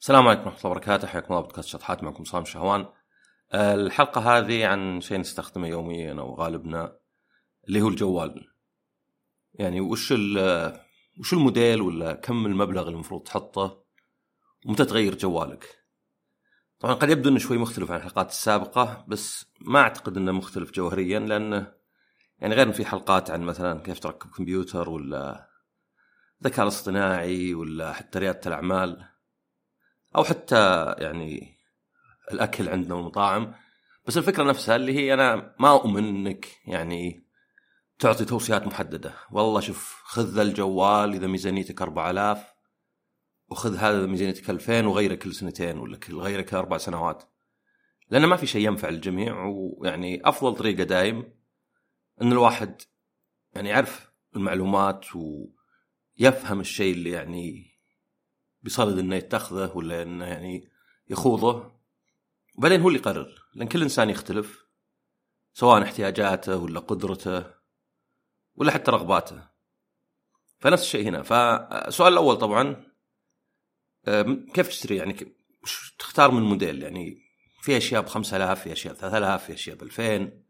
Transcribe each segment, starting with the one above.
السلام عليكم ورحمة الله وبركاته. حياكم الله بودكاست شطحات. معكم صام شهوان. آه، الحلقة هذه عن شيء نستخدمه يوميا أو غالبنا اللي هو الجوال. يعني وش وش الموديل ولا كم المبلغ اللي المفروض تحطه ومتى تغير جوالك؟ طبعا قد يبدو إنه شوي مختلف عن الحلقات السابقة بس ما أعتقد إنه مختلف جوهريا لأنه يعني غير في حلقات عن مثلا كيف تركب كمبيوتر ولا الذكاء الاصطناعي ولا حتى ريادة الأعمال. أو حتى يعني الأكل عندنا والمطاعم. بس الفكرة نفسها اللي هي أنا ما أؤمن إنك يعني تعطي توصيات محددة. والله شوف خذ الجوال إذا ميزانيتك 4000 وخذ هذا إذا ميزانيتك 2000 وغيره كل سنتين ولا كل غيره كل أربع سنوات. لأن ما في شيء ينفع الجميع ويعني أفضل طريقة دايم إن الواحد يعني يعرف المعلومات ويفهم الشيء اللي يعني بصدد إنه يتخذه ولا إنه يعني يخوضه. وبعدين هو اللي يقرر لأن كل إنسان يختلف سواء احتياجاته ولا قدرته ولا حتى رغباته. فنفس الشيء هنا. فالسؤال الأول طبعا أم، كيف تشتري؟ يعني تختار من موديل؟ يعني في أشياء ب 5000 في أشياء ب 3000 في أشياء ب 2000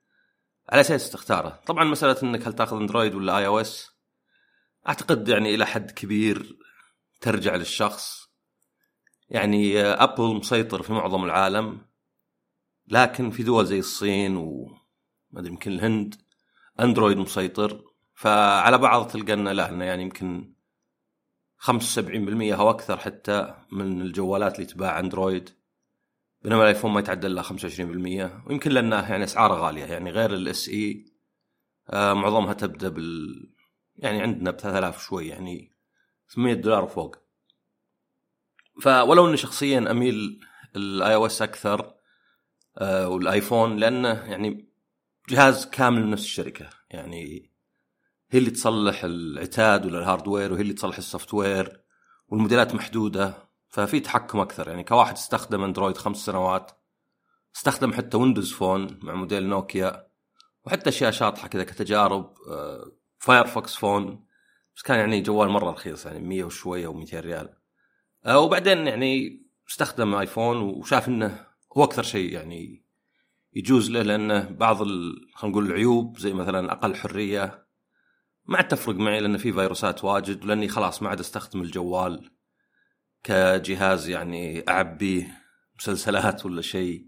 على أساس تختاره. طبعا مسألة إنك هل تأخذ Android ولا iOS؟ أعتقد يعني إلى حد كبير ترجع للشخص. يعني آه، Apple مسيطر في معظم العالم لكن في دول زي الصين وما أدري يمكن الهند Android مسيطر. فعلى بعض تلقى انه لا يعني يمكن 75% أو أكثر حتى من الجوالات اللي تباع Android. بينما ال iPhone ما يتعدى إلا 25% ويمكن لأنه يعني أسعاره غالية. يعني غير ال SE آه معظمها تبدأ بال يعني عندنا ب 3000 شوي يعني 800 دولار وفوق فلو إني شخصيا أميل ال iOS أكثر آه، وال iPhone لأنه يعني جهاز كامل من نفس الشركة. يعني هي اللي تصلح العتاد ولا ال hardware وهي اللي تصلح ال software والموديلات محدودة. ففي تحكم أكثر. يعني كواحد استخدم Android خمس سنوات استخدم حتى Windows Phone مع موديل نوكيا وحتى أشياء شاطحة كذا كتجارب آه، Firefox phone. بس كان يعني جوال مرة رخيص يعني 100 وشوية أو 200 ريال آه، وبعدين يعني استخدم iPhone وشاف إنه هو أكثر شيء يعني يجوز له لأنه بعض. خلينا نقول العيوب زي مثلا أقل حرية ما عاد تفرق معي لأن في فيروسات واجد ولاني خلاص ما عاد أستخدم الجوال كجهاز يعني اعبيه مسلسلات ولا شيء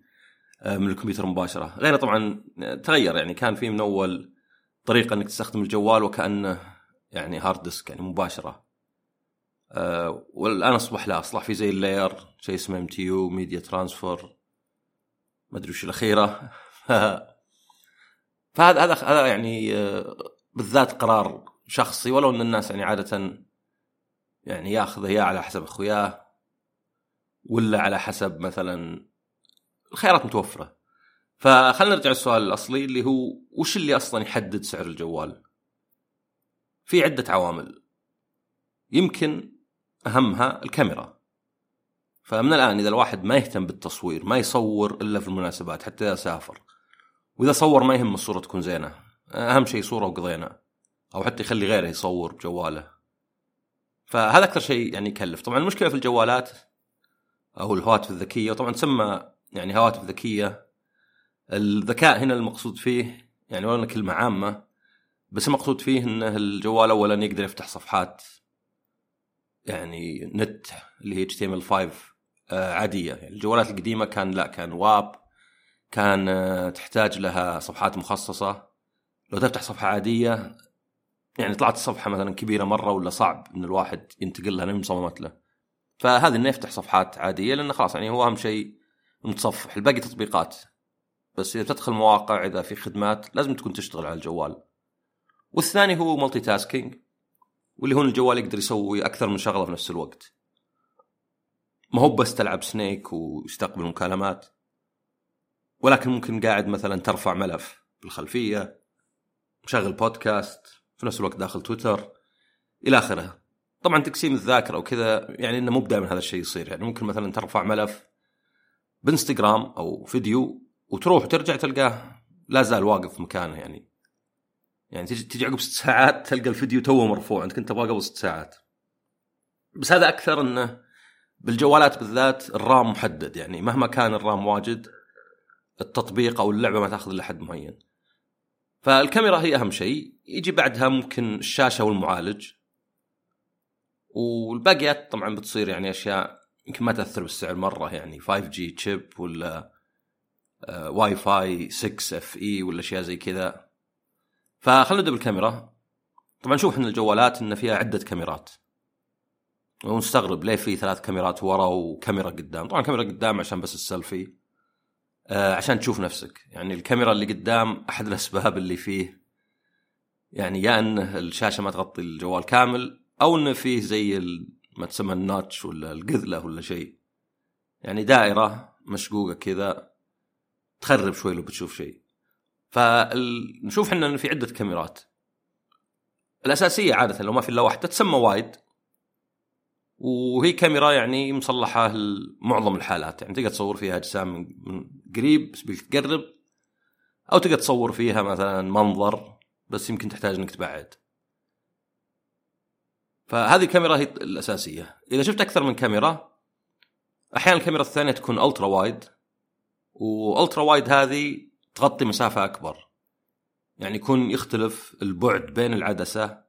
آه، من الكمبيوتر مباشرة غيره طبعا تغير يعني كان في من أول طريقة إنك تستخدم الجوال وكأنه يعني hard disk يعني مباشرة. آه، والآن أصبح لا اصبح في زي ال layer شيء اسمه MTP media transfer ما أدري وش الأخيرة. فهذا هذا هذا يعني آه، بالذات قرار شخصي ولو أن الناس يعني عادة يعني ياخذه يا على حسب أخوياه ولا على حسب مثلا الخيارات متوفرة. فخلينا نرجع للسؤال الأصلي اللي هو وش اللي أصلا يحدد سعر الجوال؟ في عدة عوامل. يمكن أهمها الكاميرا. فمن الآن إذا الواحد ما يهتم بالتصوير ما يصور إلا في المناسبات حتى إذا سافر وإذا صور ما يهم الصورة تكون زينة. أهم شيء صوره وقضينا أو حتى يخلي غيره يصور بجواله. فهذا أكثر شيء يعني يكلف. طبعا المشكلة في الجوالات أو الهواتف الذكية وطبعا تسمى يعني هواتف ذكية. الذكاء هنا المقصود فيه يعني ولا كلمة عامة بس المقصود فيه انه الجوال اولا يقدر يفتح صفحات يعني نت اللي هي HTML5 آه، عادية. يعني الجوالات القديمة كان لا كان واب كان آه، تحتاج لها صفحات مخصصة. لو تفتح صفحة عادية يعني طلعت الصفحة مثلا كبيرة مرة ولا صعب إن الواحد ينتقل لها مصممت له. فهذا إنه يفتح صفحات عادية لأنه خلاص يعني هو أهم شيء متصفح. الباقي تطبيقات. بس إذا تدخل مواقع إذا في خدمات لازم تكون تشتغل على الجوال. والثاني هو multitasking واللي هو إن الجوال يقدر يسوي أكثر من شغلة في نفس الوقت. ما هو بس تلعب Snake ويستقبل مكالمات ولكن ممكن قاعد مثلا ترفع ملف بالخلفية مشغل بودكاست في نفس الوقت داخل تويتر إلى آخره. طبعا تقسيم الذاكرة وكذا يعني إنه مو دائما هذا الشيء يصير. يعني ممكن مثلا ترفع ملف بإنستغرام أو فيديو وتروح وترجع تلقاه لا زال واقف مكانه يعني. يعني تجي تجي عقب ست ساعات تلقى الفيديو توه مرفوع انت كنت تبغاه قبل ست ساعات. بس هذا أكثر إنه بالجوالات بالذات الرام محدد يعني مهما كان الرام واجد التطبيق أو اللعبة ما تأخذ إلا حد معين. فالكاميرا هي أهم شيء. يجي بعدها ممكن الشاشة والمعالج. والباقيات طبعا بتصير يعني أشياء يمكن ما تأثر بالسعر مرة يعني 5G chip ولا واي فاي 6 اف اي ولا أشياء زي كذا. فخلنا نبدأ بالكاميرا. طبعا نشوف إحنا الجوالات إن فيها عدة كاميرات. ونستغرب ليه في ثلاث كاميرات ورا وكاميرا قدام. طبعا كاميرا قدام عشان بس السيلفي. آه عشان تشوف نفسك. يعني الكاميرا اللي قدام أحد الأسباب اللي فيه. يعني يا إن الشاشة ما تغطي الجوال كامل أو انه فيه زي ما تسمى الناتش ولا القذلة ولا شيء. يعني دائرة مشقوقة كذا. تخرب شوي لو بتشوف شيء. فنشوف إحنا في عدة كاميرات. الأساسية عادة لو ما في إلا واحدة تسمى وايد. وهي كاميرا يعني مصلحة لمعظم الحالات. يعني تقدر تصور فيها أجسام من قريب بس تقرب. أو تقدر تصور فيها مثلا منظر بس يمكن تحتاج إنك تبعد. فهذه الكاميرا هي الأساسية. إذا شفت أكثر من كاميرا أحيانا الكاميرا الثانية تكون ألترا وايد. وألترا وايد هذه تغطي مسافة أكبر. يعني يكون يختلف البعد بين العدسة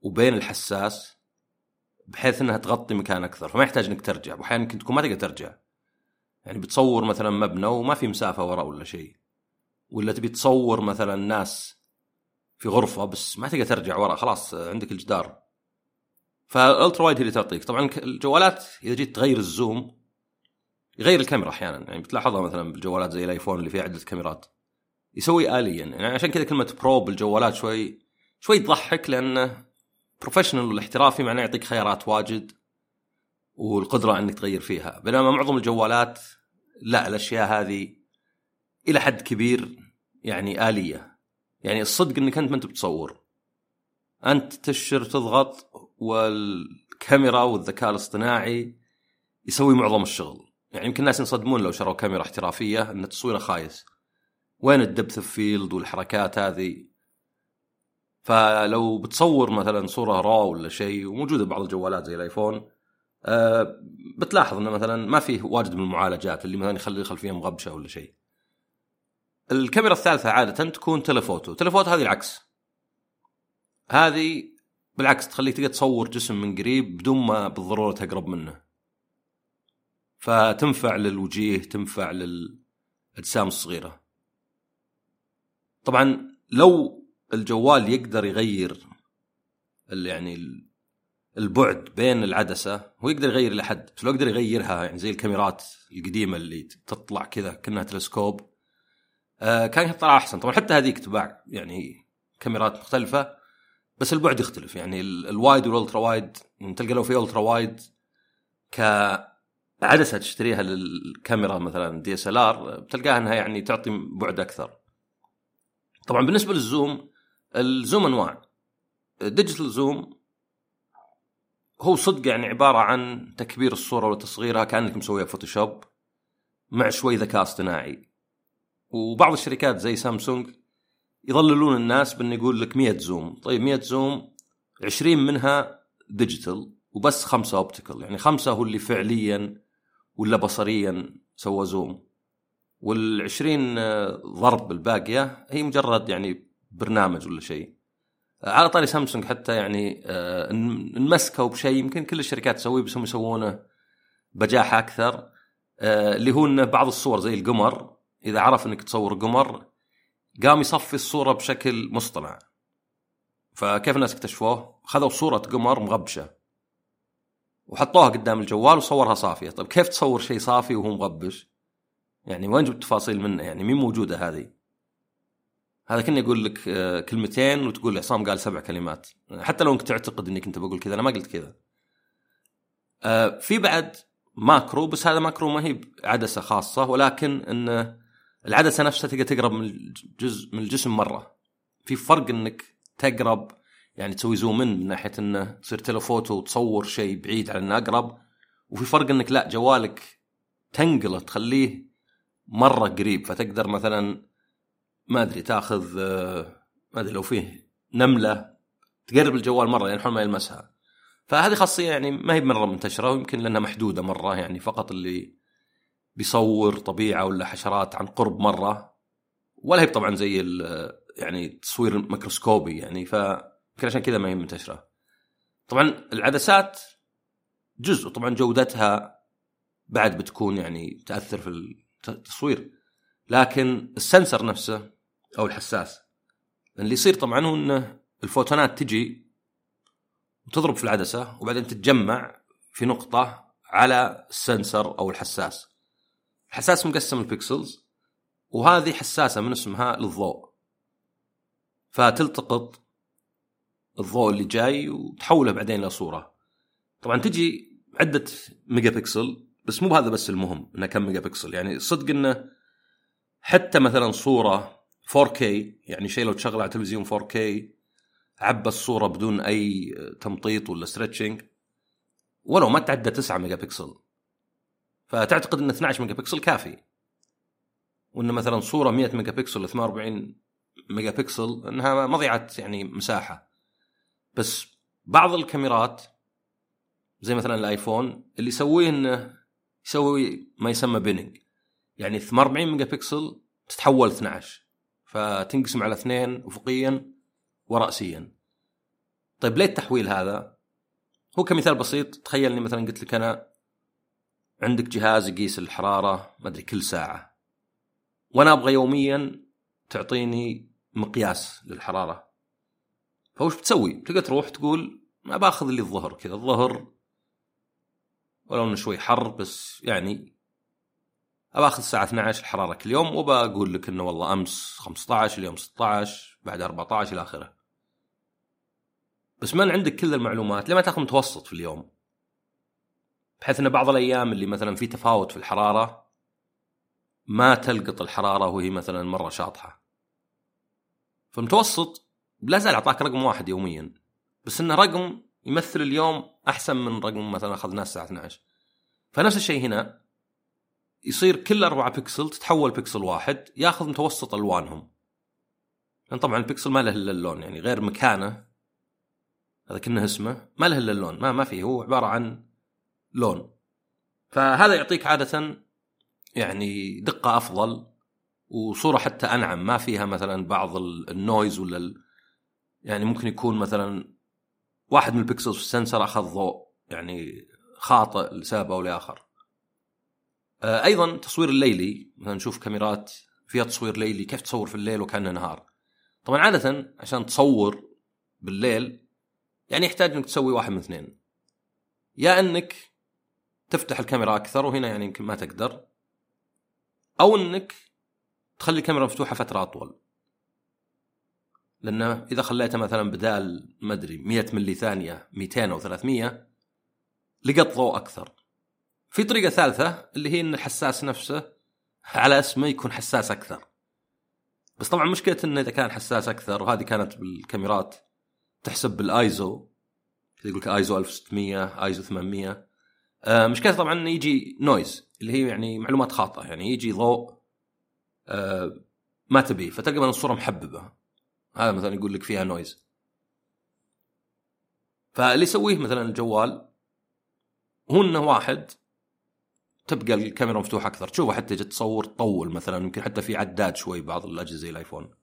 وبين الحساس بحيث إنها تغطي مكان أكثر. فما يحتاج إنك ترجع. واحيانا يمكن تكون ما تقدر ترجع. يعني بتصور مثلا مبنى وما في مسافة وراء ولا شيء. ولا تبي تصور مثلا ناس في غرفة بس ما تقدر ترجع وراء. خلاص عندك الجدار. فال ultra wide هي اللي تعطيك. طبعا الجوالات إذا جيت تغير ال zoom يغير الكاميرا أحيانا. يعني بتلاحظها مثلا بالجوالات زي ال iPhone اللي فيها عدة كاميرات. يسوي آليا. يعني عشان كذا كلمة Pro بالجوالات شوي شوي تضحك لأنه professional والاحترافي معناه يعطيك خيارات واجد والقدرة إنك تغير فيها. بينما معظم الجوالات لا الأشياء هذه إلى حد كبير يعني آلية. يعني الصدق إنك أنت ما أنت بتصور. أنت تشر تضغط والكاميرا والذكاء الاصطناعي يسوي معظم الشغل. يعني يمكن الناس ينصدمون لو شروا كاميرا احترافية إن تصويرها خايس وين ال depth field والحركات هذه فلو بتصور مثلا صورة RAW ولا شيء وموجودة ببعض الجوالات زي ال iPhone أه بتلاحظ إنه مثلا ما فيه واجد من المعالجات اللي مثلا يخلي الخلفيه مغبشة ولا شيء. الكاميرا الثالثة عادة تكون تلفوتو، تلفوتو هذه العكس. هذه بالعكس تخليك تقدر تصور جسم من قريب بدون ما بالضرورة تقرب منه. فتنفع للوجيه، تنفع للاجسام الصغيرة. طبعا لو الجوال يقدر يغير يعني البعد بين العدسة هو يقدر يغير لحد بس لو يقدر يغيرها يعني زي الكاميرات القديمة اللي تطلع كذا كأنها تلسكوب آه كان يطلع أحسن طبعا حتى هذيك تباع يعني كاميرات مختلفة بس البعد يختلف يعني ال wide وال ultra wide يعني تلقى لو في ultra wide كعدسه تشتريها للكاميرا مثلا DSLR بتلقاها إنها يعني تعطي بعد أكثر. طبعا بالنسبة لل zoom ال zoom أنواع. digital zoom هو صدق يعني عبارة عن تكبير الصورة وتصغيرها كأنك مسويها Photoshop مع شوي ذكاء اصطناعي. وبعض الشركات زي سامسونج يضللون الناس بانه يقول لك 100 zoom. طيب 100 zoom 20 منها digital وبس خمسة optical يعني خمسة هو اللي فعليا ولا بصريا سوى zoom. وال20 ضرب الباقيه هي مجرد يعني برنامج ولا شيء. على طاري سامسونج حتى يعني آه نمسكوا بشيء يمكن كل الشركات تسويه بس هم يسوونه بجاحه أكثر. آه اللي هو انه بعض الصور زي القمر إذا عرف إنك تصور قمر قام يصفي الصورة بشكل مصطنع. فكيف الناس اكتشفوه؟ خذوا صورة قمر مغبشة. وحطوها قدام الجوال وصورها صافية، طيب كيف تصور شيء صافي وهو مغبش؟ يعني وين جبت تفاصيل منه؟ يعني مين موجودة هذه؟ هذا كني أقول لك آه، كلمتين وتقول عصام قال سبع كلمات حتى لو أنك تعتقد إني كنت بقول كذا أنا ما قلت كذا آه، في بعد macro بس هذا macro ما هي عدسه خاصة ولكن إن العدسة نفسها تقدر تقرب من الجزء من الجسم مرة في فرق إنك تقرب يعني تسوي zoom من ناحية إنه تصير telephoto وتصور شيء بعيد انه اقرب وفي فرق إنك لا جوالك تنقله تخليه مرة قريب. فتقدر مثلا ما أدري تاخذ آه، ما أدري لو فيه نملة تقرب الجوال مرة يعني حول ما يلمسها. فهذه خاصية يعني ما هي مرة منتشرة ويمكن لأنها محدودة مرة يعني فقط اللي بيصور طبيعة ولا حشرات عن قرب مرة ولا هي طبعا زي يعني تصوير ميكروسكوبي يعني. ف عشان كذا ما هي منتشرة. طبعا العدسات جزء طبعا جودتها بعد بتكون يعني تأثر في التصوير. لكن ال sensor نفسه أو الحساس اللي يصير طبعا هو إنه الفوتونات تجي وتضرب في العدسة وبعدين تتجمع في نقطة على ال sensor أو الحساس. الحساس مقسم ال pixels وهذه حساسة من اسمها للضوء فتلتقط الضوء اللي جاي وتحوله بعدين لصوره طبعا تجي عدة ميجا بكسل بس مو بهذا بس المهم إنه كم ميجا بكسل يعني صدق إنه حتى مثلا صورة 4K يعني شيء لو تشغله على تلفزيون 4K عبى الصورة بدون أي تمطيط ولا stretching ولو ما تعدى 9 ميجا بكسل فتعتقد ان 12 ميجا بكسل كافي. وان مثلا صورة 100 ميجا بكسل 48 ميجا بكسل انها مضيعه يعني مساحة. بس بعض الكاميرات زي مثلا الآيفون اللي يسويه إنه يسوي ما يسمى binning. يعني 48 ميجا بكسل تتحول 12 فتنقسم على اثنين افقيا وراسيا. طيب ليه التحويل هذا؟ هو كمثال بسيط تخيل إني مثلا قلت لك أنا عندك جهاز يقيس الحرارة ما أدري كل ساعة وأنا أبغى يوميا تعطيني مقياس للحرارة. فوش بتسوي؟ تقدر تروح تقول ما باخذ اللي الظهر كذا الظهر ولو إنه شوي حر بس يعني ابى اخذ الساعة 12 الحراره كل يوم وبقول لك إنه والله أمس 15 اليوم 16 بعد 14 إلى آخره. بس من عندك كل المعلومات ليه ما تاخذ متوسط في اليوم؟ بحيث إن بعض الأيام اللي مثلا في تفاوت في الحرارة ما تلقط الحرارة وهي مثلا مرة شاطحة. فالمتوسط لا زال أعطاك رقم واحد يوميا بس انه رقم يمثل اليوم أحسن من رقم مثلا اخذناه الساعة 12. فنفس الشيء هنا يصير كل 4 بكسل تتحول بكسل واحد يأخذ متوسط ألوانهم. لأن طبعا البكسل ما له إلا اللون يعني غير مكانه هذا كنه اسمه ما له إلا اللون ما ما فيه هو عبارة عن لون. فهذا يعطيك عادة يعني دقة أفضل وصورة حتى أنعم ما فيها مثلا بعض ال noise ولا. يعني ممكن يكون مثلا واحد من ال pixels في ال sensor أخذ ضوء يعني خاطئ لسبب أو لآخر. آه، أيضا تصوير الليلي مثلا نشوف كاميرات فيها تصوير ليلي كيف تصور في الليل وكأنه نهار. طبعا عادة عشان تصور بالليل يعني يحتاج إنك تسوي واحد من اثنين. يا إنك تفتح الكاميرا أكثر وهنا يعني يمكن ما تقدر أو إنك تخلي الكاميرا مفتوحة فترة أطول. لأنه إذا خليتها مثلا بدال ما أدري 100 ملي ثانية 200 أو 300 لقط ضوء أكثر. في طريقة ثالثة اللي هي إن الحساس نفسه على اسمه يكون حساس أكثر. بس طبعا مشكلة إنه إذا كان حساس أكثر وهذه كانت بالكاميرات تحسب بالآيزو يقول لك آيزو 1600 آيزو 800 آه مشكلة طبعا يجي noise اللي هي يعني معلومات خاطئة يعني يجي ضوء آه ما تبيه فتلقى الصورة محببة. هذا مثلا يقول لك فيها noise فاللي يسويه مثلا الجوال هو انه واحد تبقى الكاميرا مفتوحة أكثر. تشوفه حتى تصور تطول مثلا يمكن حتى في عداد شوي بعض الأجهزة زي الآيفون.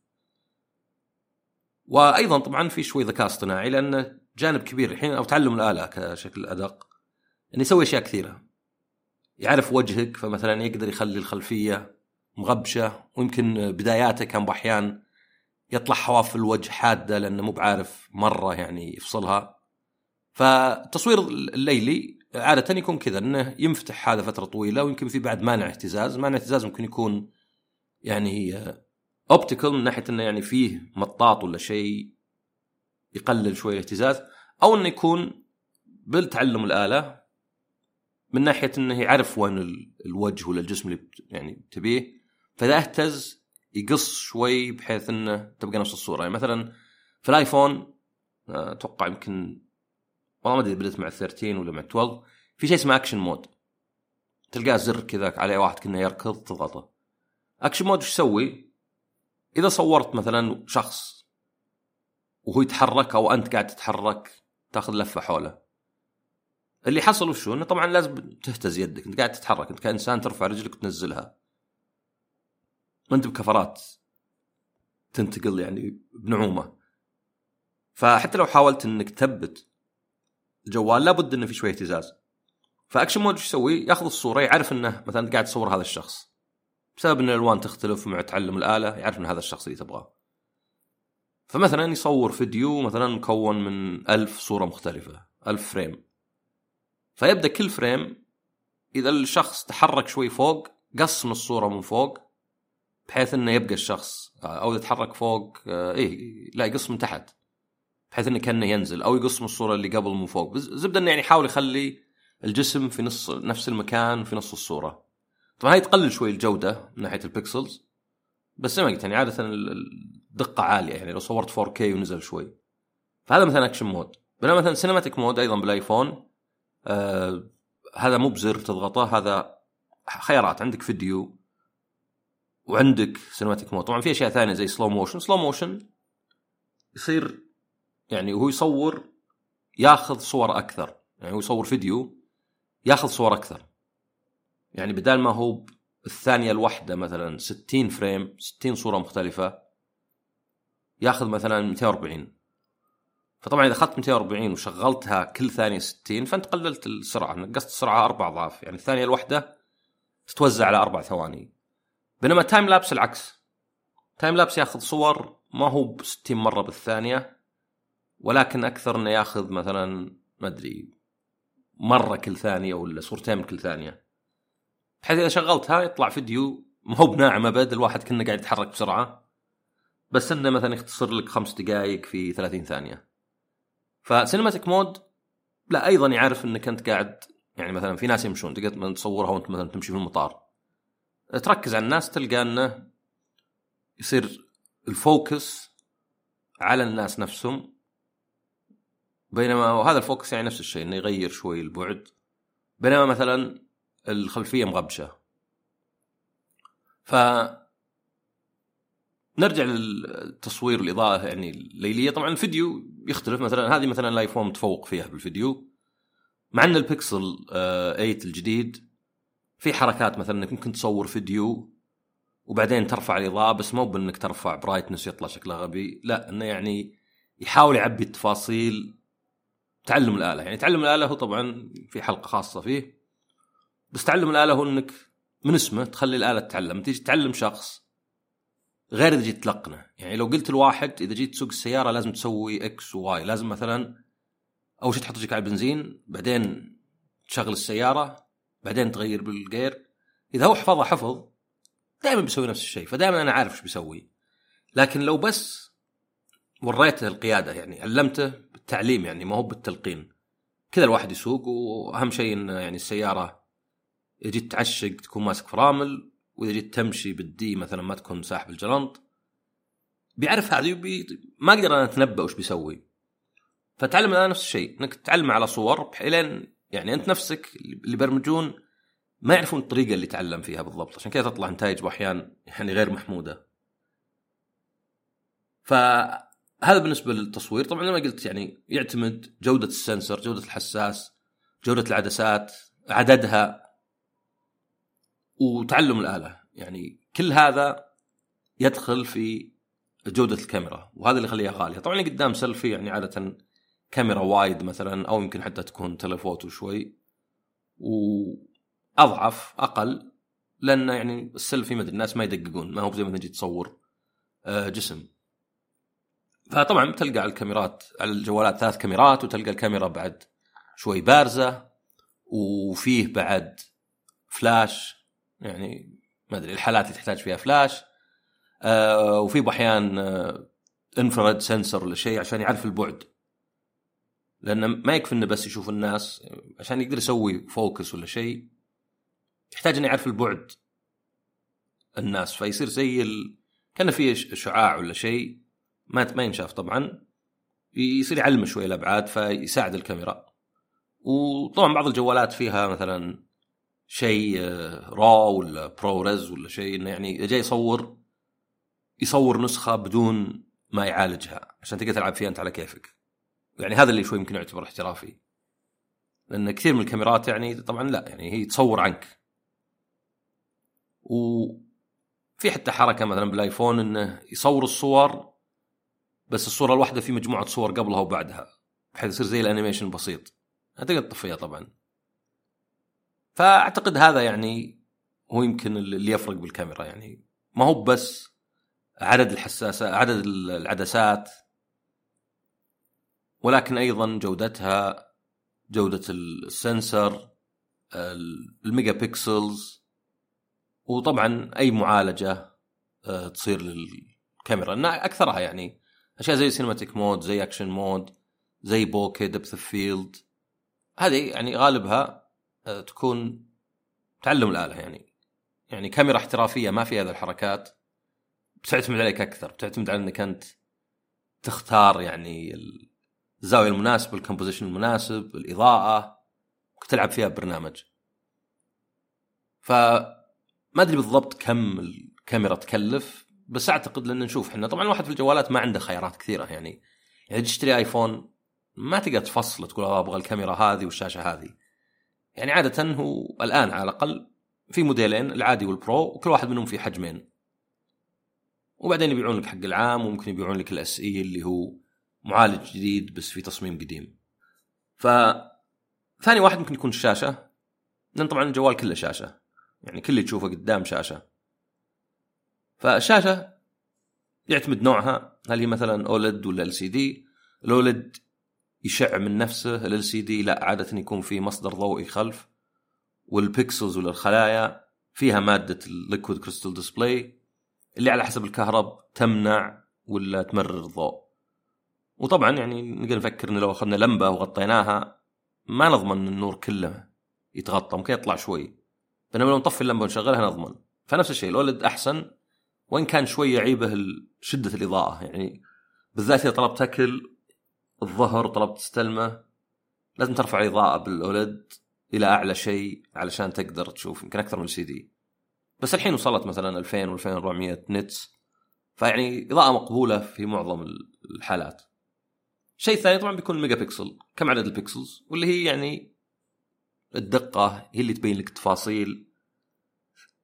وأيضا طبعا في شوي ذكاء اصطناعي لأنه جانب كبير الحين أو تعلم الآلة كشكل أدق إنه يسوي أشياء كثيرة. يعرف وجهك فمثلا يقدر يخلي الخلفية مغبشة ويمكن بداياته كان بأحيان يطلع حواف الوجه حادة لأنه مو بعارف مرة يعني يفصلها. فالتصوير الليلي عادة يكون كذا إنه ينفتح هذا فترة طويلة ويمكن في بعد مانع اهتزاز، مانع اهتزاز ممكن يكون يعني اوبتيكال من ناحية إنه يعني فيه مطاط ولا شيء يقلل شوي الاهتزاز أو إنه يكون بالتعلم الآلة من ناحية إنه يعرف وين الوجه ولا الجسم اللي يعني تبيه. فإذا اهتز يقص شوي بحيث إنه تبقى نفس الصورة. يعني مثلا في الآيفون آه، أتوقع يمكن والله ما أدري بديت مع 13 ولا مع 12 في شيء اسمه action mode تلقاه زر كذا عليه واحد كانه يركض تضغطه. action mode إيش يسوي؟ إذا صورت مثلا شخص وهو يتحرك أو أنت قاعد تتحرك تأخذ لفة حوله. اللي حصل وشو إنه طبعا لازم تهتز يدك. أنت قاعد تتحرك. أنت كإنسان ترفع رجلك وتنزلها. ما أنت بكفرات. تنتقل يعني بنعومة. فحتى لو حاولت إنك تثبت الجوال لابد إنه في شوية اهتزاز ف action mode إيش يسوي؟ ياخذ الصورة يعرف إنه مثلا قاعد تصور هذا الشخص. بسبب إن الألوان تختلف مع تعلم الآلة يعرف إن هذا الشخص اللي تبغاه. فمثلا يصور فيديو مثلا مكون من ألف صورة مختلفة ألف frame. فيبدأ كل frame إذا الشخص تحرك شوي فوق قص من الصورة من فوق بحيث إنه يبقى الشخص أو اذا تحرك فوق إيه لا يقص من تحت. بحيث إنه كأنه ينزل أو يقص من الصورة اللي قبل من فوق. زبدة إنه يعني يحاول يخلي الجسم في نص نفس المكان في نص الصورة. طبعا هاي تقلل شوي الجودة من ناحية ال pixels. بس زي ما قلت يعني عادة الدقة عالية يعني لو صورت 4K ونزل شوي. فهذا مثلا action mode بينما مثلا cinematic mode أيضا بالآيفون آه هذا مو بزر تضغطه هذا خيارات. عندك فيديو وعندك cinematic mode طبعا في أشياء ثانية زي slow motion slow motion يصير يعني وهو يصور ياخذ صور أكثر. يعني هو يصور فيديو ياخذ صور أكثر. يعني بدال ما هو الثانية الواحدة مثلا 60 frame 60 صورة مختلفة ياخذ مثلا 240 فطبعا إذا أخذت 240 وشغلتها كل ثانية 60 فأنت قللت السرعة نقصت السرعة أربع أضعاف. يعني الثانية الواحدة تتوزع على أربع ثواني. بينما time lapse العكس. time lapse ياخذ صور ما هو ب 60 مرة بالثانية ولكن أكثر إنه ياخذ مثلا ما أدري مرة كل ثانية ولا صورتين كل ثانية. بحيث إذا شغلتها يطلع فيديو ما هو بناعم أبد الواحد كنه قاعد يتحرك بسرعة. بس إنه مثلا يختصر لك خمس دقائق في 30 ثانية. ف cinematic mode لا أيضا يعرف إنك أنت قاعد يعني مثلا في ناس يمشون تقدر تصورها وأنت مثلا تمشي في المطار. تركز على الناس تلقى أنه يصير ال focus على الناس نفسهم بينما وهذا ال focus يعني نفس الشيء إنه يغير شوي البعد. بينما مثلا الخلفية مغبشة. ف نرجع للتصوير الإضاءة يعني الليلية. طبعا الفيديو يختلف مثلا هذه مثلا الايفون متفوق فيها بالفيديو مع إن البكسل 8 آه، الجديد في حركات مثلا إنك ممكن تصور فيديو وبعدين ترفع الإضاءة بس مو بإنك ترفع brightness يطلع شكله غبي لا إنه يعني يحاول يعبي التفاصيل. تعلم الآلة يعني تعلم الآلة هو طبعا في حلقة خاصة فيه بس تعلم الآلة هو إنك من اسمه تخلي الآلة تتعلم. تيجي تعلم شخص غير إذا جيت تلقنه. يعني لو قلت الواحد إذا جيت تسوق السيارة لازم تسوي X و Y لازم مثلا أول شيء تحط رجلك على البنزين بعدين تشغل السيارة بعدين تغير بالجير إذا هو حفظها حفظ. دائما بيسوي نفس الشيء فدائما أنا عارف إيش بيسوي. لكن لو بس وريته القيادة يعني علمته بالتعليم يعني ما هو بالتلقين. كذا الواحد يسوق وأهم شيء انه يعني السيارة إذا جيت تعشق تكون ماسك فرامل وإذا جيت تمشي بالدي مثلا ما تكون ساحب الجلنط بيعرف هذه وبي... ما أقدر أنا أتنبأ وش بيسوي. فتعلم أنا نفس الشيء إنك تتعلم على صور الين يعني انت نفسك اللي يبرمجون ما يعرفون الطريقة اللي تعلم فيها بالضبط عشان كذا تطلع نتائج باحيان يعني غير محمودة. فهذا بالنسبة للتصوير. طبعا زي ما قلت يعني يعتمد جودة السنسر جودة الحساس جودة العدسات عددها وتعلم الآلة. يعني كل هذا يدخل في جودة الكاميرا وهذا اللي يخليها غالية. طبعا قدام سيلفي يعني عادة كاميرا wide مثلا أو يمكن حتى تكون telephoto شوي. وأضعف أقل لأن يعني السيلفي ما أدري الناس ما يدققون ما هو زي ما تجي تصور آه، جسم. فطبعا تلقى على الكاميرات على الجوالات ثلاث كاميرات وتلقى الكاميرا بعد شوي بارزة وفيه بعد فلاش. يعني ما أدري الحالات اللي تحتاج فيها فلاش. آه وفي أحيان آه infrared sensor شيء عشان يعرف البعد. لأنه ما يكفي إنه بس يشوف الناس عشان يقدر يسوي focus ولا شيء يحتاج إنه يعرف البعد الناس. فيصير زي ال... كان فيه شعاع ولا شيء ما ما ينشاف طبعا. يصير يعلم شوي الأبعاد فيساعد الكاميرا. وطبعا بعض الجوالات فيها مثلا شيء را ولا برو ريز ولا شيء إنه يعني إذا جاي يصور يصور نسخة بدون ما يعالجها. عشان تقدر تلعب فيها أنت على كيفك. يعني هذا اللي شوي يمكن يعتبر احترافي. لأن كثير من الكاميرات يعني طبعا لا يعني هي تصور عنك. وفي حتى حركة مثلا بال iPhone إنه يصور الصور بس الصورة الواحدة في مجموعة صور قبلها وبعدها بحيث يصير زي ال animation البسيط تقدر تطفيها طبعا. فأعتقد هذا يعني هو يمكن اللي يفرق بالكاميرا يعني. ما هو بس عدد الحساسات عدد العدسات ولكن أيضا جودتها جودة ال sensor ال megapixels وطبعا أي معالجة آه، تصير للكاميرا. أكثرها يعني أشياء زي cinematic mode زي action mode زي bokeh depth field هذه يعني غالبها آه، تكون تعلم الآلة يعني. يعني كاميرا احترافية ما فيها هذه الحركات. بتعتمد عليك أكثر بتعتمد على إنك أنت تختار يعني الزاويه المناسبه ال composition المناسب الإضاءة وتلعب فيها برنامج. فما أدري بالضبط كم الكاميرا تكلف بس أعتقد لأن نشوف إحنا طبعا الواحد في الجوالات ما عنده خيارات كثيرة يعني يعني تشتري iPhone ما تقدر تفصل تقول أبغى الكاميرا هذه والشاشة هذه. يعني عادة هو الآن على الأقل في موديلين العادي وال Pro وكل واحد منهم في حجمين. وبعدين يبيعون لك حق العام وممكن يبيعون لك ال SE اللي هو معالج جديد بس في تصميم قديم. ف ثاني واحد ممكن يكون الشاشة. لأن طبعا الجوال كله شاشة. يعني كل اللي تشوفه قدام شاشة. فالشاشة يعتمد نوعها. هل هي مثلا OLED ولا LCD ال OLED يشع من نفسه LCD لا عادة يكون في مصدر ضوئي خلف. وال pixels ولا الخلايا فيها مادة ال liquid crystal display اللي على حسب الكهرب تمنع ولا تمرر الضوء. وطبعا يعني نقدر نفكر إنه لو أخذنا لمبة وغطيناها ما نضمن إن النور كله يتغطى ممكن يطلع شوي. بينما لو نطفي اللمبة ونشغلها نضمن. فنفس الشيء الاولد أحسن وإن كان شوي يعيبه شدة الإضاءة يعني بالذات إذا طلبت أكل الظهر طلبت تستلمه لازم ترفع الإضاءة بالاولد إلى أعلى شيء علشان تقدر تشوف يمكن أكثر من سي دي بس الحين وصلت مثلا 2000 و2400 nits فيعني إضاءة مقبولة في معظم الحالات. الشيء الثاني طبعا بيكون الميجا بيكسل كم عدد ال pixels؟ واللي هي يعني الدقة هي اللي تبين لك التفاصيل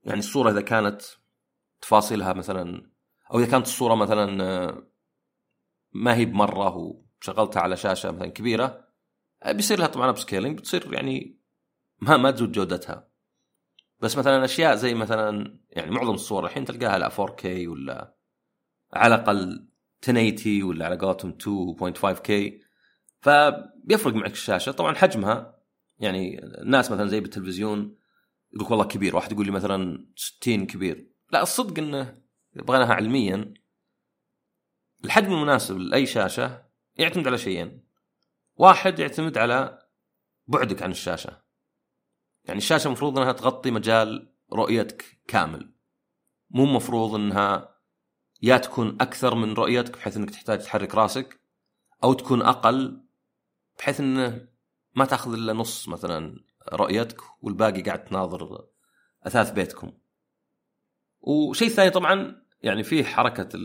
يعني الصورة إذا كانت تفاصيلها مثلا أو إذا كانت الصورة مثلا آه، ما هي بمرة وشغلتها على شاشة مثلا كبيرة آه، بيصير لها طبعا upscaling بتصير يعني ما ما تزود جودتها. بس مثلا أشياء زي مثلا يعني معظم الصور الحين تلقاها على 4K ولا على الأقل 1080 ولا على قولتهم 2.5K فبيفرق معك الشاشة. طبعا حجمها يعني الناس مثلا زي بالتلفزيون يقول والله كبير واحد يقول لي مثلا 60 كبير. لا الصدق إنه بغيناها علميا. الحجم المناسب لأي شاشة يعتمد على شيئين. واحد يعتمد على بعدك عن الشاشة. يعني الشاشة المفروض إنها تغطي مجال رؤيتك كامل. مو مفروض إنها يا تكون أكثر من رؤيتك بحيث إنك تحتاج تحرك راسك أو تكون أقل بحيث إنه ما تأخذ إلا نص مثلا رؤيتك والباقي قاعد تناظر أثاث بيتكم. وشيء ثاني طبعا يعني فيه حركة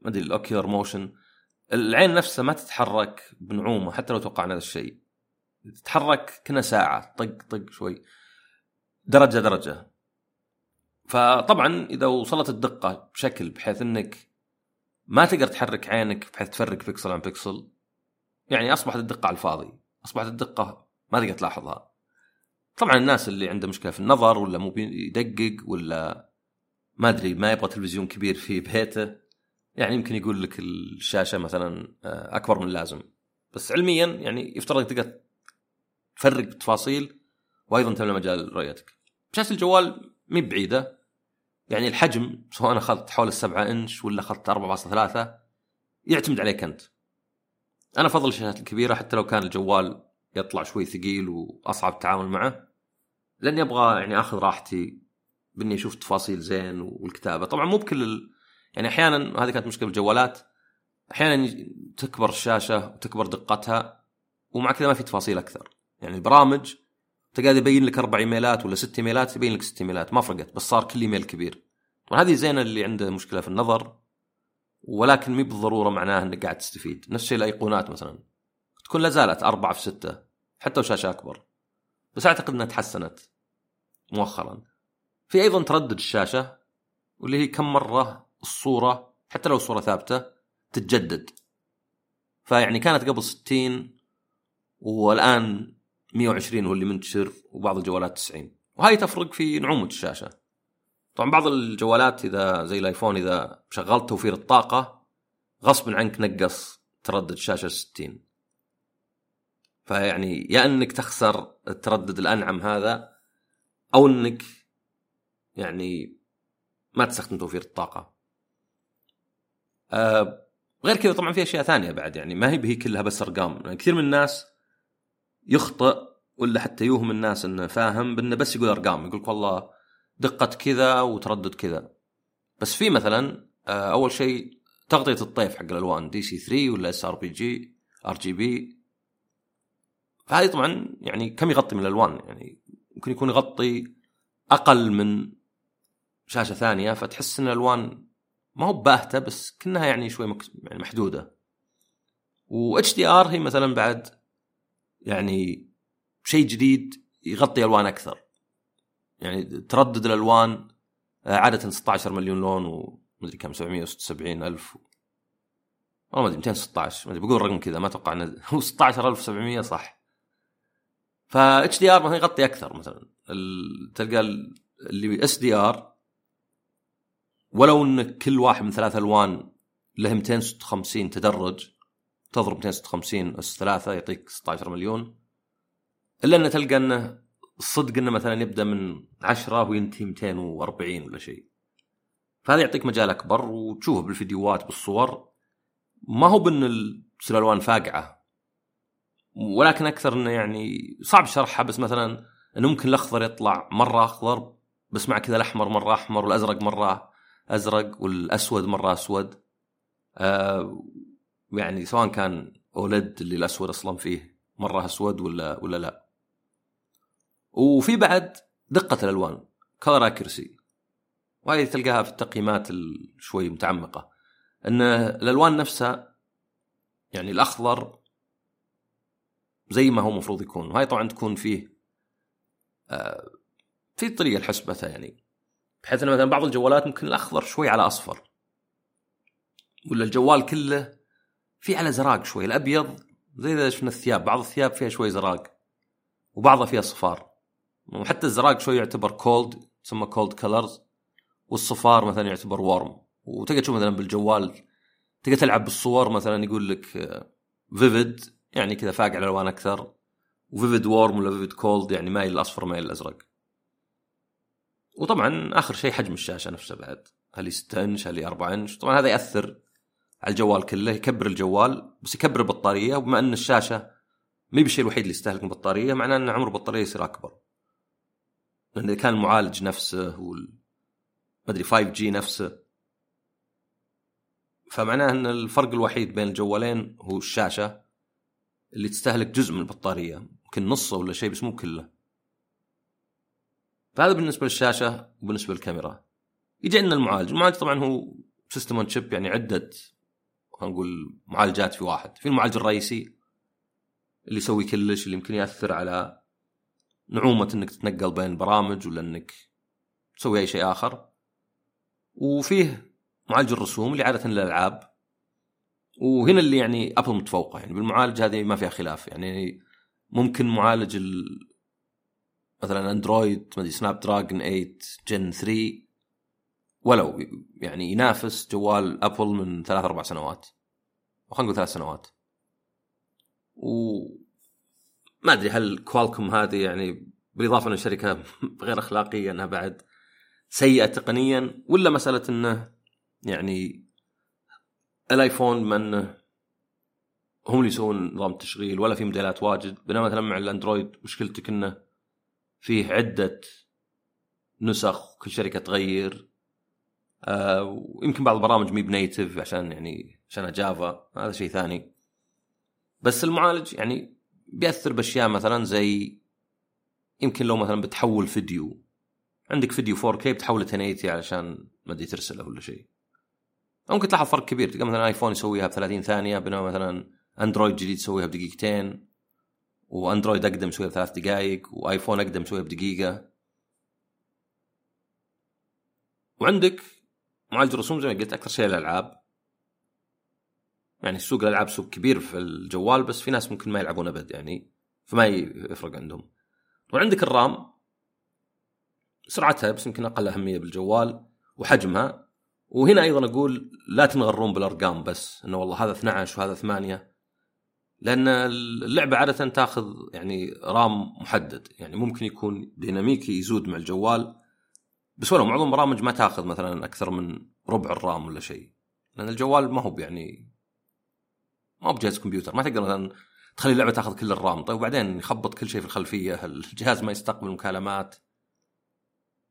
ما أدري ال ocular motion العين نفسها ما تتحرك بنعومة حتى لو توقعنا هذا الشيء. تتحرك كنها ساعة طق طق شوي درجة درجة فطبعا إذا وصلت الدقة بشكل بحيث إنك ما تقدر تحرك عينك بحيث تفرق بيكسل عن بيكسل يعني أصبحت الدقة على الفاضي أصبحت الدقة ما تقدر تلاحظها. طبعا الناس اللي عنده مشكلة في النظر ولا مو يدقق ولا ما أدري ما يبغى تلفزيون كبير في بيته يعني يمكن يقول لك الشاشة مثلا آه، أكبر من اللازم. بس علميا يعني يفترض إنك تقدر تفرق بالتفاصيل وأيضا تملى مجال رؤيتك. شاشه الجوال مي بعيدة. يعني الحجم سواء اخذت حول السبعة إنش ولا اخذت 4.3 يعتمد عليك أنت. أنا أفضل الشاشات الكبيرة حتى لو كان الجوال يطلع شوي ثقيل وأصعب التعامل معه لأني أبغى يعني أخذ راحتي بإني أشوف تفاصيل زين والكتابة. طبعا مو بكل ال... يعني أحيانا هذه كانت مشكلة بالجوالات أحيانا تكبر الشاشة وتكبر دقتها ومع كذا ما في تفاصيل أكثر. يعني البرامج تقعد يبين لك أربع ايميلات ولا ست ايميلات يبين لك ست ايميلات. ما فرقت بس صار كل ايميل كبير. طبعا هذه زينة اللي عنده مشكلة في النظر ولكن مي بالضرورة معناه إنك قاعد تستفيد. نفس الشيء الأيقونات مثلا. تكون لا زالت أربعة في ستة حتى وشاشه أكبر. بس أعتقد إنها تحسنت مؤخرا. في أيضا تردد الشاشة واللي هي كم مرة الصورة حتى لو الصورة ثابتة تتجدد. فيعني كانت قبل 60 والآن 120 هو اللي منتشر وبعض الجوالات 90 وهاي تفرق في نعومه الشاشة. طبعا بعض الجوالات إذا زي الآيفون إذا شغلت توفير الطاقة غصب عنك نقص تردد الشاشة 60 فيعني يا إنك تخسر التردد الأنعم هذا أو إنك يعني ما تستخدم توفير الطاقة. أه غير كذا طبعا في أشياء ثانية بعد يعني ما هي به كلها بس أرقام. يعني كثير من الناس يخطئ ولا حتى يوهم الناس إنه فاهم بإنه بس يقول أرقام يقول لك والله دقه كذا وتردد كذا. بس في مثلا آه، أول شيء تغطية الطيف حق الألوان DCI-P3 ولا sRGB RGB فهذه طبعا يعني كم يغطي من الألوان؟ يعني ممكن يكون يغطي أقل من شاشة ثانية فتحس إن الألوان ما هو باهتة بس كأنها يعني شوي. يعني محدودة. و HDR هي مثلا بعد يعني شيء جديد يغطي ألوان أكثر. يعني تردد الألوان آه، عادة 16 مليون لون ومدري كم 776 ألف والله ما أدري 216 ما أدري بقول رقم كذا ما أتوقع إنه هو 16700 صح. ف HDR مثلا يغطي أكثر مثلا. تلقى اللي SDR ولو إن كل واحد من ثلاث ألوان له 256 تدرج تضرب 256 أس 3 يعطيك 16 مليون. إلا انه تلقى إنه الصدق إنه مثلا يبدأ من 10 وينتهي 240 ولا شيء. فهذا يعطيك مجال أكبر وتشوفه بالفيديوهات بالصور. ما هو بإن الألوان فاقعة. ولكن أكثر إنه يعني صعب شرحها بس مثلا إنه ممكن الأخضر يطلع مرة أخضر بس مع كذا الأحمر مرة أحمر والأزرق مرة أزرق والأسود مرة أسود. آه يعني سواء كان أولد اللي الأسود أصلا فيه مرة أسود ولا ولا لا. وفي بعد دقة الألوان كلر اكيرسي وهذه تلقاها في التقييمات شوي متعمقة. إن الألوان نفسها يعني الأخضر زي ما هو المفروض يكون. وهي طبعا تكون فيه آه في طريقة لحسبتها يعني. بحيث إن مثلا بعض الجوالات ممكن الأخضر شوي على أصفر. ولا الجوال كله فيه على زراق شوي الأبيض زي إذا شفنا الثياب بعض الثياب فيها شوي زراق وبعضها فيها صفار. وحتى الزراق شوي يعتبر cold تسمى cold colors والصفار مثلا يعتبر warm وتقدر تشوف مثلا بالجوال تقدر تلعب بالصور مثلا يقول لك vivid آه، يعني كذا فاقع الألوان أكثر. و vivid warm ولا vivid cold يعني مايل الاصفر مايل الازرق وطبعا آخر شيء حجم الشاشة نفسه بعد. هل هي 6 انش هل هي 4 إنش؟ طبعا هذا يأثر على الجوال كله يكبر الجوال بس يكبر البطارية وبما إن الشاشة مي بالشيء الوحيد اللي يستهلك البطارية معناه إن عمر البطارية يصير أكبر. لأن إذا كان المعالج نفسه وال ما أدري 5 جي نفسه فمعناه إن الفرق الوحيد بين الجوالين هو الشاشة اللي تستهلك جزء من البطارية يمكن نصه ولا شيء بس مو كله. فهذا بالنسبة للشاشة وبالنسبة للكاميرا. يجي عندنا المعالج. المعالج طبعا هو system on chip يعني عدة خلينا نقول معالجات في واحد. في المعالج الرئيسي اللي يسوي كلش اللي يمكن يأثر على نعومة إنك تتنقل بين البرامج ولا إنك تسوي أي شيء آخر. وفيه معالج الرسوم اللي عادة للألعاب. وهنا اللي يعني أبل متفوقة. يعني بالمعالج هذه ما فيها خلاف. يعني ممكن معالج ال... مثلا اندرويد ما Snapdragon 8 Gen 3 ولو يعني ينافس جوال أبل من ثلاث أربع سنوات. خلينا نقول ثلاث سنوات. و ما أدري هل Qualcomm هذه يعني بالإضافة ان الشركة غير أخلاقية إنها بعد سيئة تقنيا ولا مسألة إنه يعني الايفون إنه هم اللي يسوون نظام التشغيل ولا في موديلات واجد. بينما مثلا مع الأندرويد مشكلتك إنه فيه عدة نسخ كل شركة تغير. ويمكن بعض البرامج مي ب native عشان يعني عشان Java هذا شيء ثاني. بس المعالج يعني بيأثر بأشياء مثلا زي يمكن لو مثلا بتحول فيديو عندك فيديو 4K بتحوله 1080 علشان ما ادري ترسله ولا شيء. ممكن تلاحظ فرق كبير تلقى مثلا ايفون يسويها ب 30 ثانية بينما مثلا اندرويد جديد يسويها بدقيقتين واندرويد أقدم شوية بثلاث دقائق وايفون أقدم شوية بدقيقة. وعندك معالج رسوم زي ما قلت أكثر شيء الألعاب. يعني سوق الألعاب سوق كبير في الجوال بس في ناس ممكن ما يلعبون أبد يعني فما يفرق عندهم. وعندك الرام. سرعتها بس يمكن أقل أهمية بالجوال وحجمها. وهنا أيضا أقول لا تنغرون بالأرقام بس إنه والله هذا 12 وهذا 8 لأن اللعبة عادة تاخذ يعني رام محدد يعني ممكن يكون ديناميكي يزود مع الجوال. بس ولو معظم البرامج ما تاخذ مثلا أكثر من ربع الرام ولا شيء. لأن الجوال ما هو يعني ما هو بجهاز كمبيوتر. ما تقدر مثلا تخلي اللعبة تاخذ كل الرام. طيب وبعدين يخبط كل شيء في الخلفية. الجهاز ما يستقبل مكالمات؟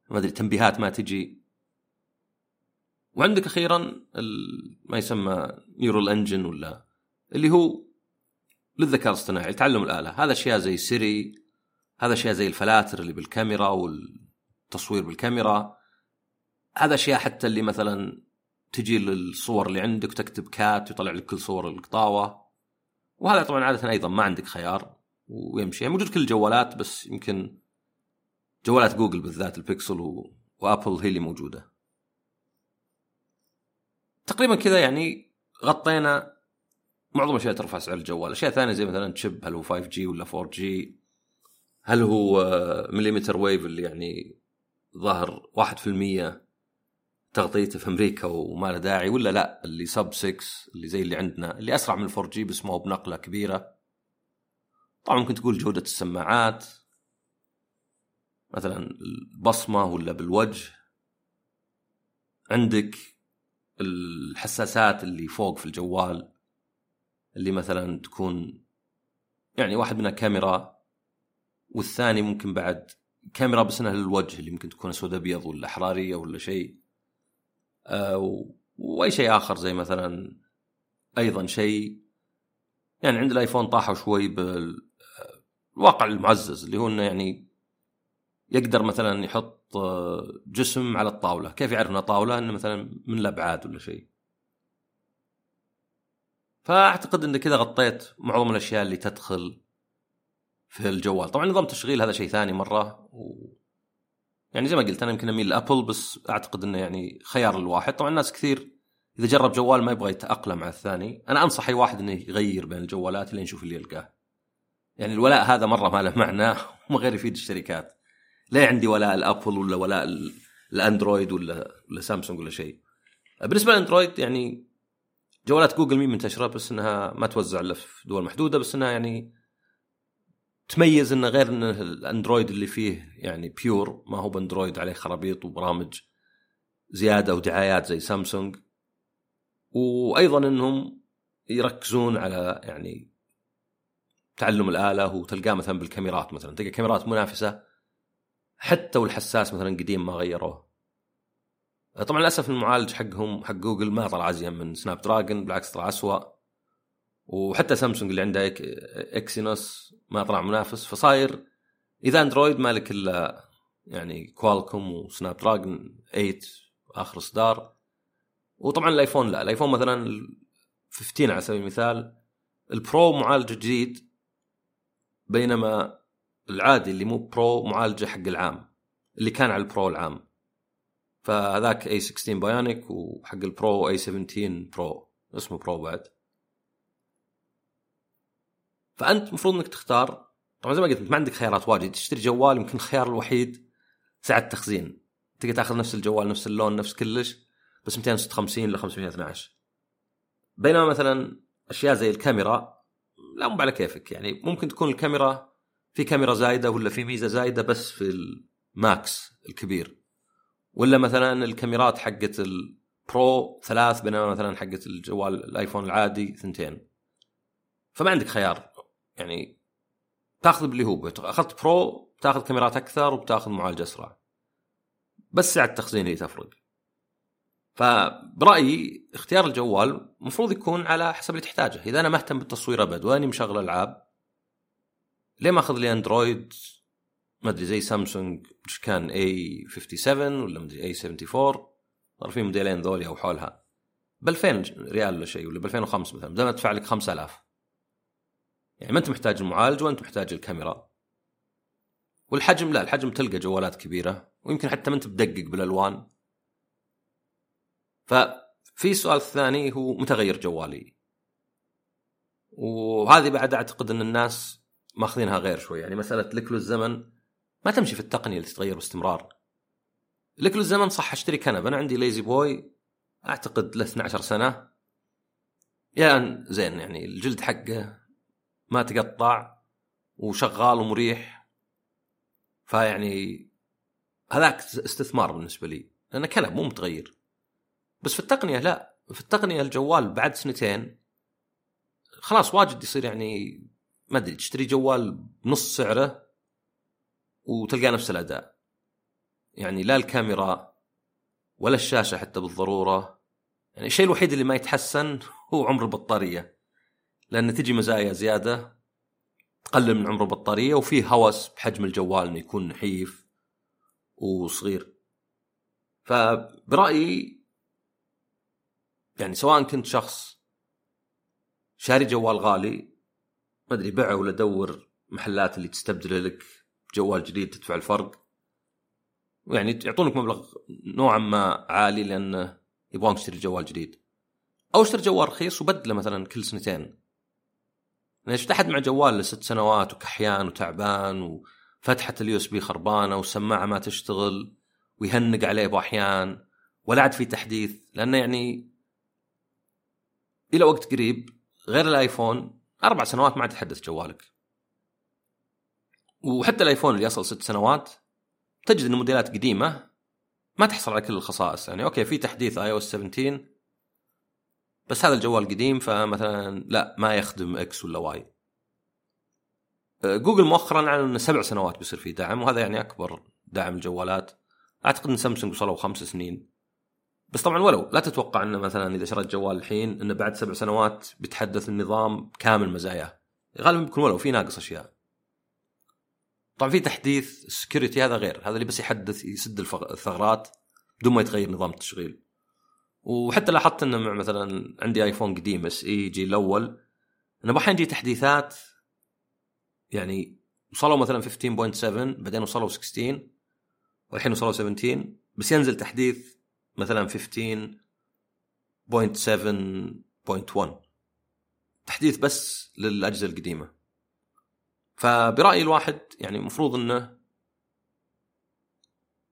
ما أدري تنبيهات ما تجي. وعندك أخيرا ما يسمى neural engine ولا اللي هو للذكاء الاصطناعي تعلم الآلة. هذا أشياء زي Siri هذا أشياء زي الفلاتر اللي بالكاميرا والتصوير بالكاميرا. هذا أشياء حتى اللي مثلا تجي للصور اللي عندك وتكتب cat ويطلع لك كل صور القطاوة. وهذا طبعا عادة أيضا ما عندك خيار ويمشي. يعني موجود كل الجوالات بس يمكن جوالات جوجل بالذات البيكسل و... وأبل هي اللي موجودة. تقريبا كذا يعني غطينا معظم الاشياء ترفع سعر الجوال. أشياء ثانية زي مثلا chip هل هو 5 جي ولا 4 جي هل هو millimeter wave اللي يعني ظاهر 1% تغطيته في أمريكا وما له داعي ولا لا؟ اللي sub 6 اللي زي اللي عندنا اللي أسرع من 4 جي بس ما هو بنقلة كبيرة. طبعا ممكن تقول جودة السماعات مثلا البصمة ولا بالوجه. عندك الحساسات اللي فوق في الجوال اللي مثلا تكون يعني واحد منها كاميرا والثاني ممكن بعد كاميرا بس إنها للوجه اللي ممكن تكون اسود أبيض ولا حرارية ولا شيء. آه وأي شيء آخر زي مثلا أيضا شيء. يعني عند الآيفون طاحوا شوي بالواقع المعزز اللي هو إنه يعني يقدر مثلا يحط جسم على الطاولة. كيف يعرف انها طاولة؟ إنه مثلا من الأبعاد ولا شيء. فأعتقد إن كذا غطيت معظم الأشياء اللي تدخل في الجوال. طبعا نظام تشغيل هذا شيء ثاني مرة و... يعني زي ما قلت أنا يمكن أميل لأبل بس أعتقد إنه يعني خيار الواحد. طبعا الناس كثير إذا جرب جوال ما يبغى يتأقلم على الثاني. أنا أنصح أي واحد إنه يغير بين الجوالات لين يشوف اللي يلقاه. يعني الولاء هذا مرة ما له معنى وما غير يفيد الشركات. لا عندي ولاء الأبل ولا ولاء الأندرويد ولا ولا سامسونج ولا شيء. بالنسبة للأندرويد يعني جوالات جوجل مين منتشرة بس إنها ما توزع إلا في دول محدودة بس إنها يعني تميز إنه غير إن الأندرويد اللي فيه يعني pure ما هو بأندرويد عليه خرابيط وبرامج زيادة ودعايات زي سامسونج. وأيضا إنهم يركزون على يعني تعلم الآلة وتلقاه مثلا بالكاميرات مثلا. تلقى كاميرات منافسة حتى والحساس مثلا قديم ما غيروه. طبعا للأسف المعالج حقهم حق جوجل ما طلع أزين من Snapdragon بالعكس طلع اسوء وحتى سامسونج اللي عنده Exynos ما طلع منافس فصاير إذا أندرويد مالك إلا يعني Qualcomm و Snapdragon 8 آخر اصدار وطبعا الأيفون لا الأيفون مثلا 15 على سبيل المثال ال Pro معالج جديد بينما العادي اللي مو Pro معالجه حق العام اللي كان على ال Pro العام. فهذاك A16 Bionic وحق ال Pro A17 Pro اسمه Pro بعد. فأنت المفروض إنك تختار. طبعا زي ما قلت ما عندك خيارات واجد. تشتري جوال يمكن الخيار الوحيد سعة تخزين تقدر تأخذ نفس الجوال نفس اللون نفس كلش بس 256 ل 512 بينما مثلا أشياء زي الكاميرا لا مو على كيفك. يعني ممكن تكون الكاميرا في كاميرا زايدة ولا في ميزة زايدة بس في ال Max الكبير. ولا مثلا الكاميرات حقت ال Pro ثلاث بينما مثلا حقت الجوال الآيفون العادي ثنتين. فما عندك خيار. يعني تاخذ باللي هو أخذت Pro تاخذ كاميرات أكثر وبتاخذ معالج أسرع. بس سعه التخزين هي تفرق. فبرأيي اختيار الجوال المفروض يكون على حسب اللي تحتاجه. إذا أنا مهتم بالتصوير أبد وماني مشغل ألعاب ليه ما أخذ لي اندرويد ما أدري زي سامسونج إيش كان A57 ولا مدري A74 صار في موديلين ذولي أو حولها. ب 2000 ريال ولا شيء ولا ب 2005 مثلا. بدل ما أدفع لك 5000 يعني ما انت محتاج المعالج وانت محتاج الكاميرا. والحجم لا الحجم تلقى جوالات كبيرة ويمكن حتى ما انت بدقق بالألوان. ففي السؤال الثاني هو متغير جوالي. وهذه بعد أعتقد إن الناس ماخذينها غير شوي. يعني مسألة لك له الزمن ما تمشي في التقنية اللي تتغير باستمرار لك له الزمن صح أشتري كنب أنا عندي ليزي بوي أعتقد له 12 سنة. يا زين يعني الجلد حقه ما تقطع وشغال ومريح. فيعني هذاك استثمار بالنسبة لي لأنه كلام مو متغير. بس في التقنية لا في التقنية الجوال بعد سنتين خلاص واجد يصير يعني ما أدري تشتري جوال بنص سعره وتلقى نفس الأداء. يعني لا الكاميرا ولا الشاشة حتى بالضرورة. يعني الشيء الوحيد اللي ما يتحسن هو عمر البطارية. لأن تجي مزايا زيادة تقلل من عمر البطارية وفيه هوس بحجم الجوال إنه يكون نحيف وصغير. فبرأيي يعني سواء كنت شخص شاري جوال غالي ما أدري بيعه ولا دور محلات اللي تستبدله لك جوال جديد تدفع الفرق. يعني يعطونك مبلغ نوعا ما عالي لأنه يبغون تشتري جوال جديد. أو اشتري جوال رخيص وبدله مثلا كل سنتين. أنا شفت احد مع جوال لست سنوات وكحيان وتعبان وفتحه ال USB خربانة والسماعة ما تشتغل ويهنق عليه بأحيان ولا عاد في تحديث لأنه يعني إلى وقت قريب غير الآيفون أربع سنوات ما عاد يتحدث جوالك. وحتى الآيفون اللي يصل ست سنوات تجد ان موديلات قديمة ما تحصل على كل الخصائص. يعني أوكي في تحديث iOS 17 بس هذا الجوال قديم فمثلا لا ما يخدم X ولا Y جوجل مؤخرا أعلن إنه سبع سنوات بيصير فيه دعم وهذا يعني أكبر دعم الجوالات. أعتقد إن سامسونج وصلوا خمس سنين. بس طبعا ولو لا تتوقع إنه مثلا إذا شريت جوال الحين إنه بعد سبع سنوات بيتحدث النظام كامل مزاياه. غالبا بيكون ولو في ناقص أشياء. طبعا في تحديث ال security هذا غير. هذا اللي بس يحدث يسد الثغرات بدون ما يتغير نظام التشغيل. وحتى لاحظت إنه مع مثلا عندي ايفون قديم SE الجيل الأول إنه أحيانا يجي تحديثات يعني وصلوا مثلا 15.7 بعدين وصلوا 16 والحين وصلوا 17 بس ينزل تحديث مثلا 15.7.1 تحديث بس للأجهزة القديمة. فبرايي الواحد يعني المفروض إنه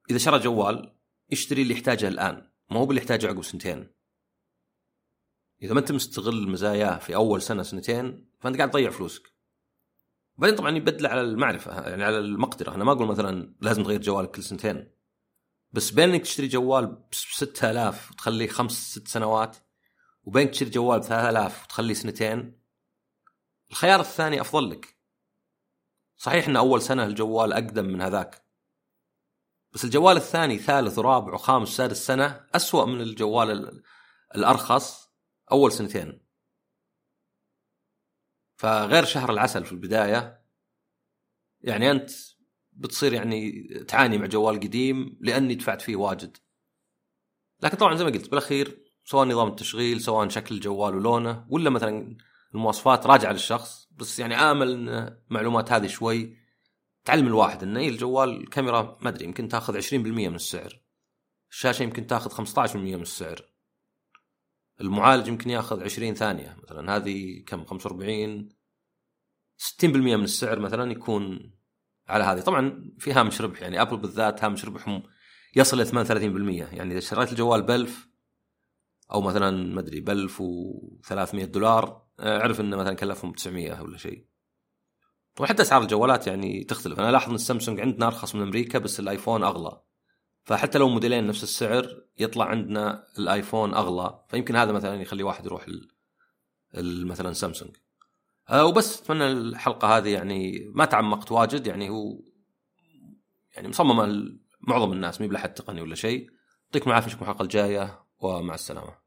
إذا شرى جوال يشتري اللي يحتاجه الآن. ما هو باللي يحتاجه عقب سنتين. إذا ما انت مستغل مزاياه في أول سنة سنتين فأنت قاعد تضيع فلوسك. بعدين طبعا يبدل على المعرفة يعني على المقدرة. أنا ما أقول مثلا لازم تغير جوالك كل سنتين. بس بين انك تشتري جوال ب 6000 وتخليه خمس ست سنوات وبين تشتري جوال ب 3000 وتخليه سنتين الخيار الثاني أفضل لك. صحيح إن أول سنة الجوال أقدم من هذاك. بس الجوال الثاني ثالث ورابع وخامس وسادس سنة أسوأ من الجوال الأرخص أول سنتين. فغير شهر العسل في البداية يعني أنت بتصير يعني تعاني مع جوال قديم لأني دفعت فيه واجد. لكن طبعا زي ما قلت بالأخير سواء نظام التشغيل سواء شكل الجوال ولونه ولا مثلا المواصفات راجعة للشخص بس يعني آمل إن المعلومات هذه شوي تعلم الواحد إنه الجوال الكاميرا ما أدري يمكن تاخذ 20% من السعر. الشاشة يمكن تاخذ 15% من السعر. المعالج يمكن ياخذ 20 ثانية مثلا. هذه كم؟ 45 60% من السعر مثلا يكون على هذه. طبعا في هامش ربح يعني ابل بالذات هامش ربحهم يصل إلى 38% يعني إذا شريت الجوال ب 1000 أو مثلا ما أدري ب 1300 دولار أعرف إنه مثلا كلفهم 900 ولا شيء. وحتى أسعار الجوالات يعني تختلف. أنا الاحظ إن السامسونج عندنا ارخص من أمريكا بس الآيفون أغلى. فحتى لو موديلين نفس السعر يطلع عندنا الآيفون أغلى. فيمكن هذا مثلا يخلي واحد يروح مثلا سامسونج. أه وبس أتمنى الحلقة هذه يعني ما تعمقت واجد. يعني هو يعني مصممه معظم الناس مي بلحد تقني ولا شيء. يعطيكم العافية نشوفكم الحلقة الجاية ومع السلامة.